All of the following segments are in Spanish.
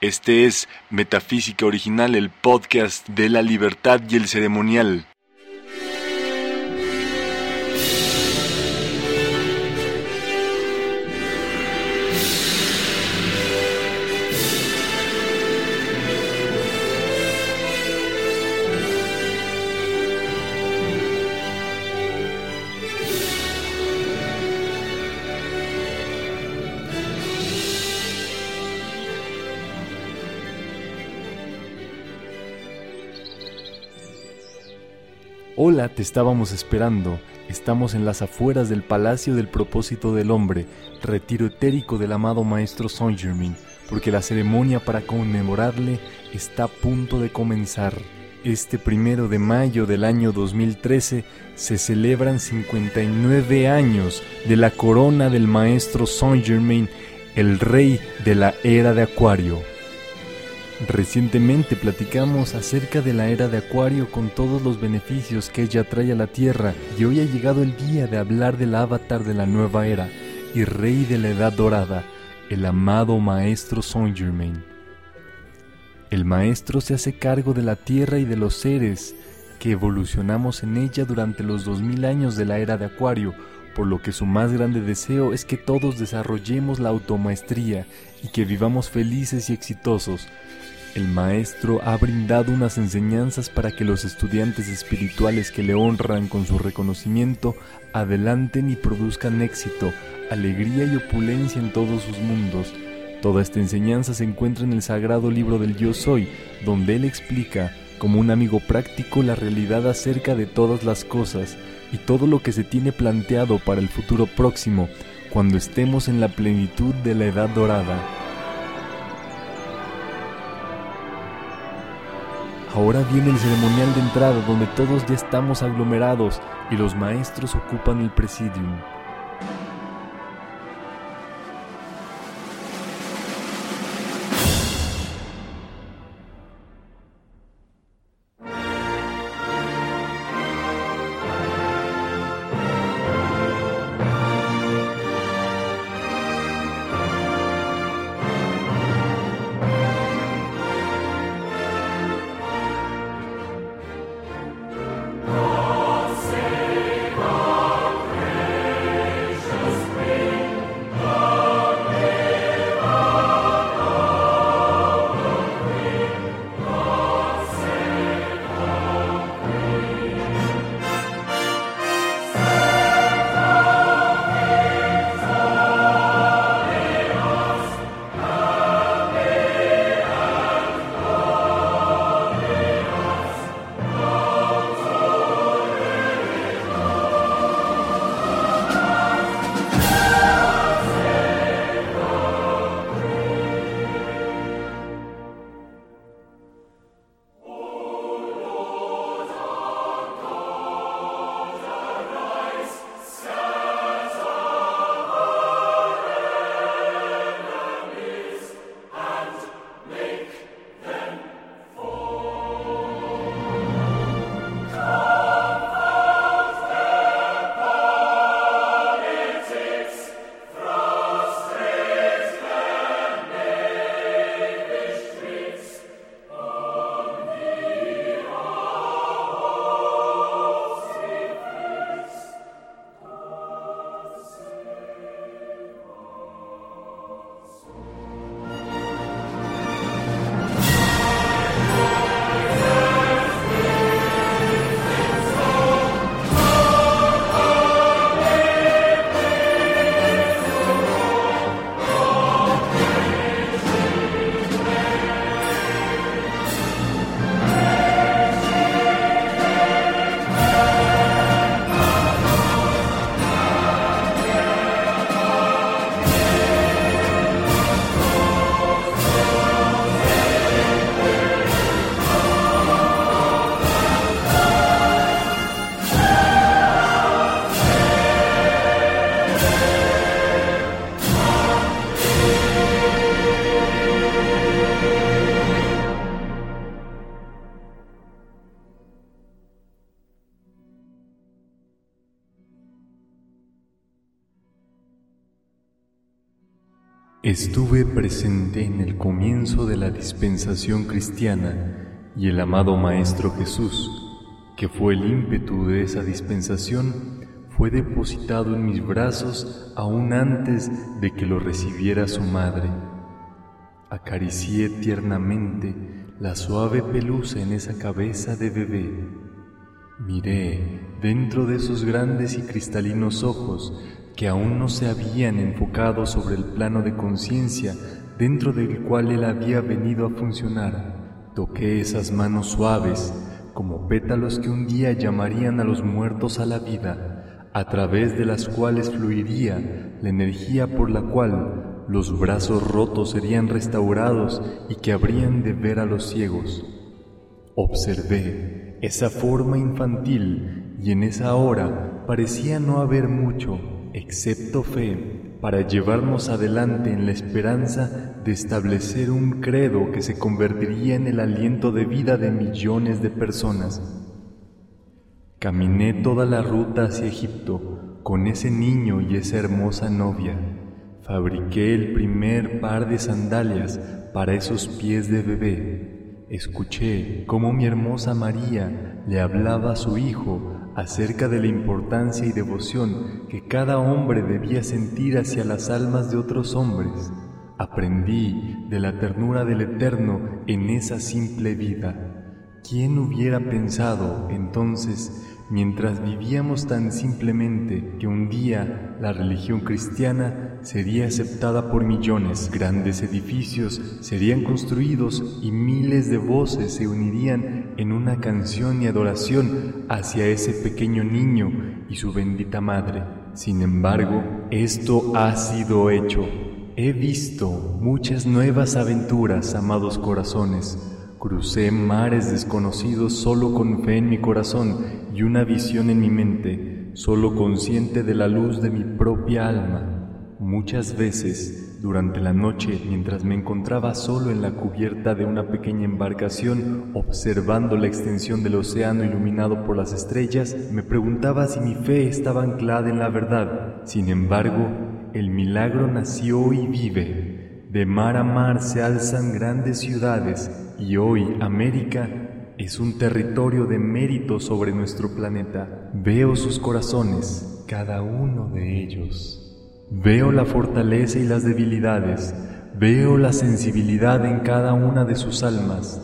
Este es Metafísica Original, el podcast de la libertad y el ceremonial. Hola, te estábamos esperando. Estamos en las afueras del Palacio del Propósito del Hombre, retiro etérico del amado Maestro Saint Germain, porque la ceremonia para conmemorarle está a punto de comenzar. Este primero de mayo del año 2013 se celebran 59 años de la corona del Maestro Saint Germain, el rey de la era de Acuario. Recientemente platicamos acerca de la era de Acuario con todos los beneficios que ella trae a la Tierra y hoy ha llegado el día de hablar del avatar de la nueva era y rey de la edad dorada, el amado Maestro Saint Germain. El Maestro se hace cargo de la Tierra y de los seres que evolucionamos en ella durante los 2000 años de la era de Acuario, por lo que su más grande deseo es que todos desarrollemos la automaestría y que vivamos felices y exitosos, el maestro ha brindado unas enseñanzas para que los estudiantes espirituales que le honran con su reconocimiento adelanten y produzcan éxito, alegría y opulencia en todos sus mundos. Toda esta enseñanza se encuentra en el sagrado libro del Yo Soy, donde él explica, como un amigo práctico, la realidad acerca de todas las cosas y todo lo que se tiene planteado para el futuro próximo, cuando estemos en la plenitud de la edad dorada. Ahora viene el ceremonial de entrada donde todos ya estamos aglomerados y los maestros ocupan el presidium. Estuve presente en el comienzo de la dispensación cristiana y el amado Maestro Jesús, que fue el ímpetu de esa dispensación, fue depositado en mis brazos aún antes de que lo recibiera su madre. Acaricié tiernamente la suave pelusa en esa cabeza de bebé. Miré dentro de esos grandes y cristalinos ojos que aún no se habían enfocado sobre el plano de conciencia dentro del cual él había venido a funcionar. Toqué esas manos suaves, como pétalos que un día llamarían a los muertos a la vida, a través de las cuales fluiría la energía por la cual los brazos rotos serían restaurados y que habrían de ver a los ciegos. Observé esa forma infantil y en esa hora parecía no haber mucho excepto fe, para llevarnos adelante en la esperanza de establecer un credo que se convertiría en el aliento de vida de millones de personas. Caminé toda la ruta hacia Egipto con ese niño y esa hermosa novia. Fabriqué el primer par de sandalias para esos pies de bebé. Escuché cómo mi hermosa María le hablaba a su hijo acerca de la importancia y devoción que cada hombre debía sentir hacia las almas de otros hombres. Aprendí de la ternura del Eterno en esa simple vida. ¿Quién hubiera pensado entonces mientras vivíamos tan simplemente que un día la religión cristiana sería aceptada por millones, grandes edificios serían construidos y miles de voces se unirían en una canción y adoración hacia ese pequeño niño y su bendita madre. Sin embargo, esto ha sido hecho. He visto muchas nuevas aventuras, amados corazones, Crucé mares desconocidos solo con fe en mi corazón y una visión en mi mente, solo consciente de la luz de mi propia alma. Muchas veces, durante la noche, mientras me encontraba solo en la cubierta de una pequeña embarcación, observando la extensión del océano iluminado por las estrellas, me preguntaba si mi fe estaba anclada en la verdad. Sin embargo, el milagro nació y vive. De mar a mar se alzan grandes ciudades y hoy América es un territorio de mérito sobre nuestro planeta. Veo sus corazones, cada uno de ellos. Veo la fortaleza y las debilidades. Veo la sensibilidad en cada una de sus almas.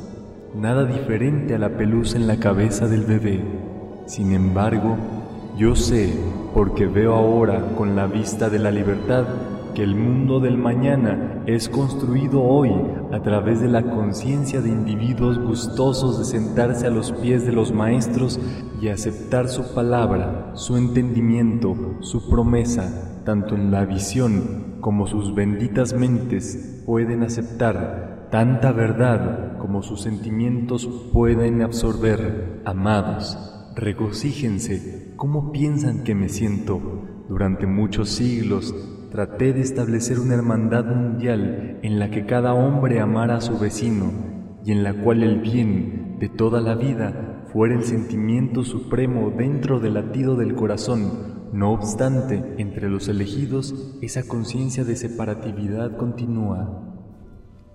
Nada diferente a la pelusa en la cabeza del bebé. Sin embargo, yo sé, porque veo ahora con la vista de la libertad, que el mundo del mañana es construido hoy a través de la conciencia de individuos gustosos de sentarse a los pies de los maestros y aceptar su palabra, su entendimiento, su promesa, tanto en la visión como sus benditas mentes pueden aceptar tanta verdad como sus sentimientos pueden absorber. Amados, regocíjense, ¿cómo piensan que me siento? Durante muchos siglos traté de establecer una hermandad mundial en la que cada hombre amara a su vecino y en la cual el bien de toda la vida fuera el sentimiento supremo dentro del latido del corazón. No obstante, entre los elegidos, esa conciencia de separatividad continúa.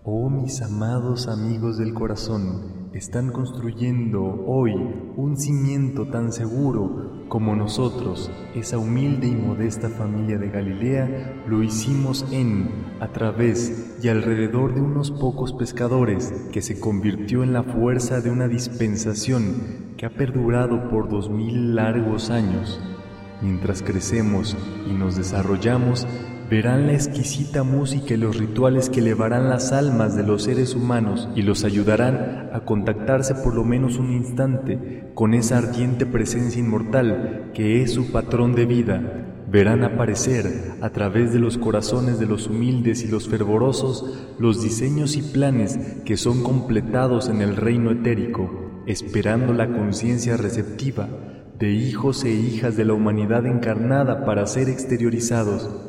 Oh mis amados amigos del corazón, están construyendo hoy un cimiento tan seguro como nosotros, esa humilde y modesta familia de Galilea, lo hicimos en, a través y alrededor de unos pocos pescadores, que se convirtió en la fuerza de una dispensación que ha perdurado por dos mil largos años. Mientras crecemos y nos desarrollamos, verán la exquisita música y los rituales que elevarán las almas de los seres humanos y los ayudarán a contactarse por lo menos un instante con esa ardiente presencia inmortal que es su patrón de vida. Verán aparecer a través de los corazones de los humildes y los fervorosos los diseños y planes que son completados en el reino etérico, esperando la conciencia receptiva de hijos e hijas de la humanidad encarnada para ser exteriorizados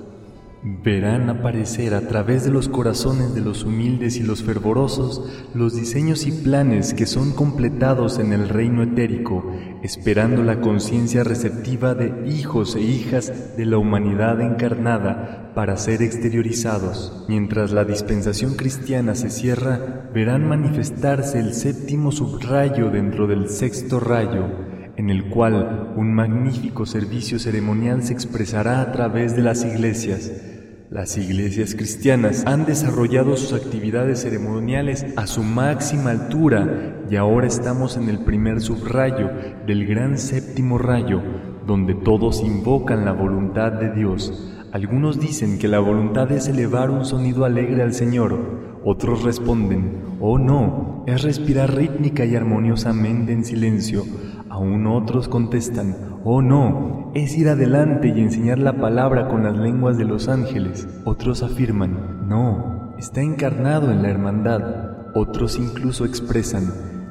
Verán aparecer a través de los corazones de los humildes y los fervorosos los diseños y planes que son completados en el reino etérico, esperando la conciencia receptiva de hijos e hijas de la humanidad encarnada para ser exteriorizados. Mientras la dispensación cristiana se cierra, verán manifestarse el séptimo subrayo dentro del sexto rayo, en el cual un magnífico servicio ceremonial se expresará a través de las iglesias. Las iglesias cristianas han desarrollado sus actividades ceremoniales a su máxima altura y ahora estamos en el primer subrayo del gran séptimo rayo, donde todos invocan la voluntad de Dios. Algunos dicen que la voluntad es elevar un sonido alegre al Señor, otros responden, oh no, es respirar rítmica y armoniosamente en silencio, Aún otros contestan, oh no, es ir adelante y enseñar la palabra con las lenguas de los ángeles. Otros afirman, no, está encarnado en la hermandad. Otros incluso expresan,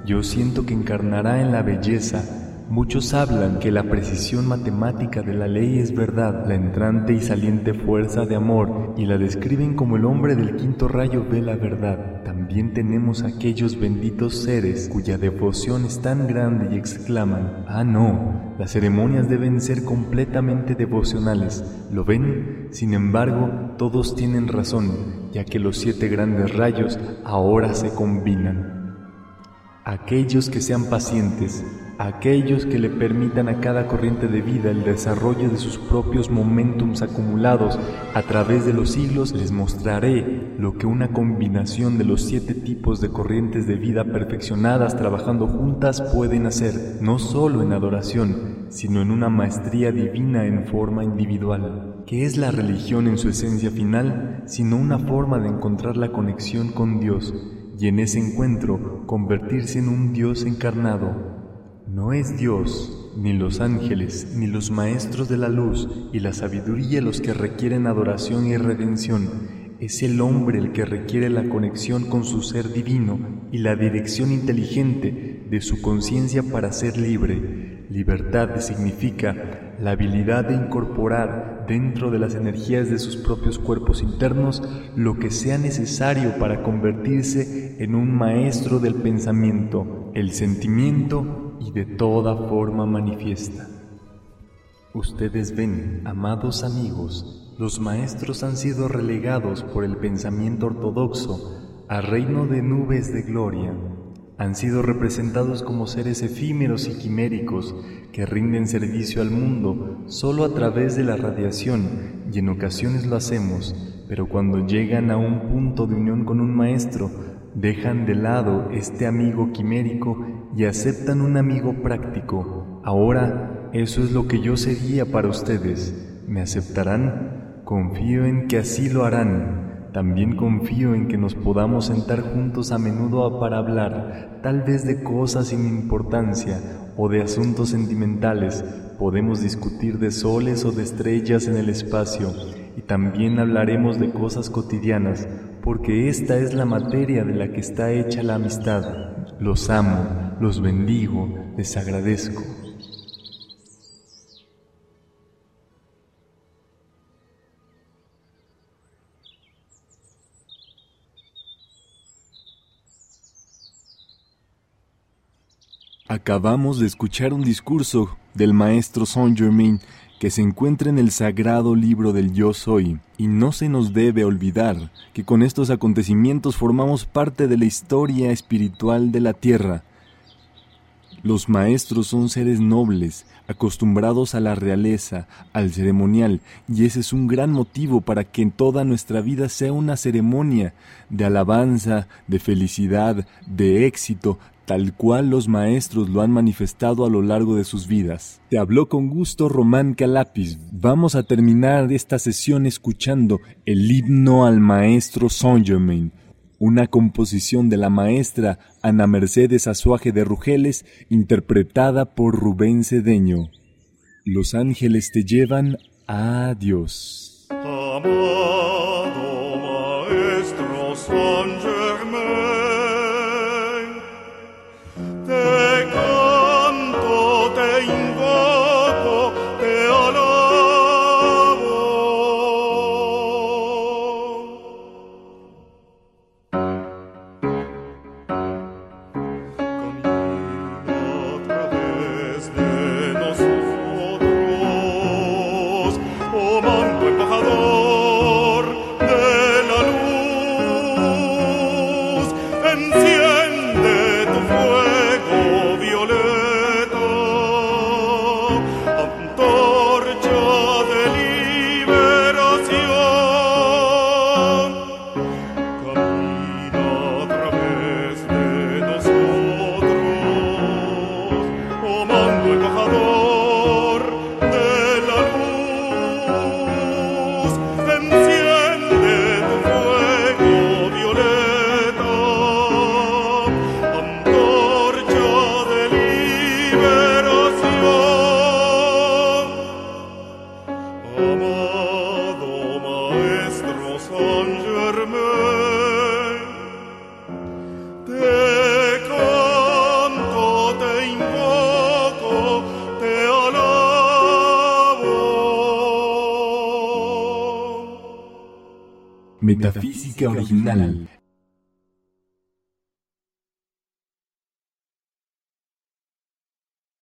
yo siento que encarnará en la belleza, Muchos hablan que la precisión matemática de la ley es verdad, la entrante y saliente fuerza de amor, y la describen como el hombre del quinto rayo ve la verdad. También tenemos aquellos benditos seres cuya devoción es tan grande y exclaman, ah no, las ceremonias deben ser completamente devocionales. ¿Lo ven? Sin embargo, todos tienen razón, ya que los siete grandes rayos ahora se combinan. Aquellos que sean pacientes, aquellos que le permitan a cada corriente de vida el desarrollo de sus propios momentums acumulados a través de los siglos, les mostraré lo que una combinación de los siete tipos de corrientes de vida perfeccionadas trabajando juntas pueden hacer, no solo en adoración, sino en una maestría divina en forma individual. ¿Qué es la religión en su esencia final, sino una forma de encontrar la conexión con Dios y en ese encuentro convertirse en un Dios encarnado no es Dios, ni los ángeles, ni los maestros de la luz y la sabiduría los que requieren adoración y redención. Es el hombre el que requiere la conexión con su ser divino y la dirección inteligente de su conciencia para ser libre. Libertad significa la habilidad de incorporar dentro de las energías de sus propios cuerpos internos lo que sea necesario para convertirse en un maestro del pensamiento, el sentimiento y de toda forma manifiesta. Ustedes ven, amados amigos, los maestros han sido relegados por el pensamiento ortodoxo a reino de nubes de gloria. Han sido representados como seres efímeros y quiméricos que rinden servicio al mundo solo a través de la radiación y en ocasiones lo hacemos, pero cuando llegan a un punto de unión con un maestro, dejan de lado este amigo quimérico y aceptan un amigo práctico. Ahora eso es lo que yo sería para ustedes. ¿Me aceptarán? Confío en que así lo harán. También confío en que nos podamos sentar juntos a menudo para hablar, tal vez de cosas sin importancia o de asuntos sentimentales. Podemos discutir de soles o de estrellas en el espacio y también hablaremos de cosas cotidianas, porque esta es la materia de la que está hecha la amistad. Los amo, los bendigo, les agradezco. Acabamos de escuchar un discurso del maestro Saint Germain que se encuentra en el sagrado libro del Yo Soy, y no se nos debe olvidar que con estos acontecimientos formamos parte de la historia espiritual de la Tierra. Los maestros son seres nobles, acostumbrados a la realeza, al ceremonial, y ese es un gran motivo para que toda nuestra vida sea una ceremonia de alabanza, de felicidad, de éxito, tal cual los maestros lo han manifestado a lo largo de sus vidas. Te habló con gusto Román Calapis. Vamos a terminar esta sesión escuchando el himno al maestro Saint Germain, una composición de la maestra Ana Mercedes Azuaje de Rugeles, interpretada por Rubén Cedeño. Los ángeles te llevan a Dios. oh. Metafísica Original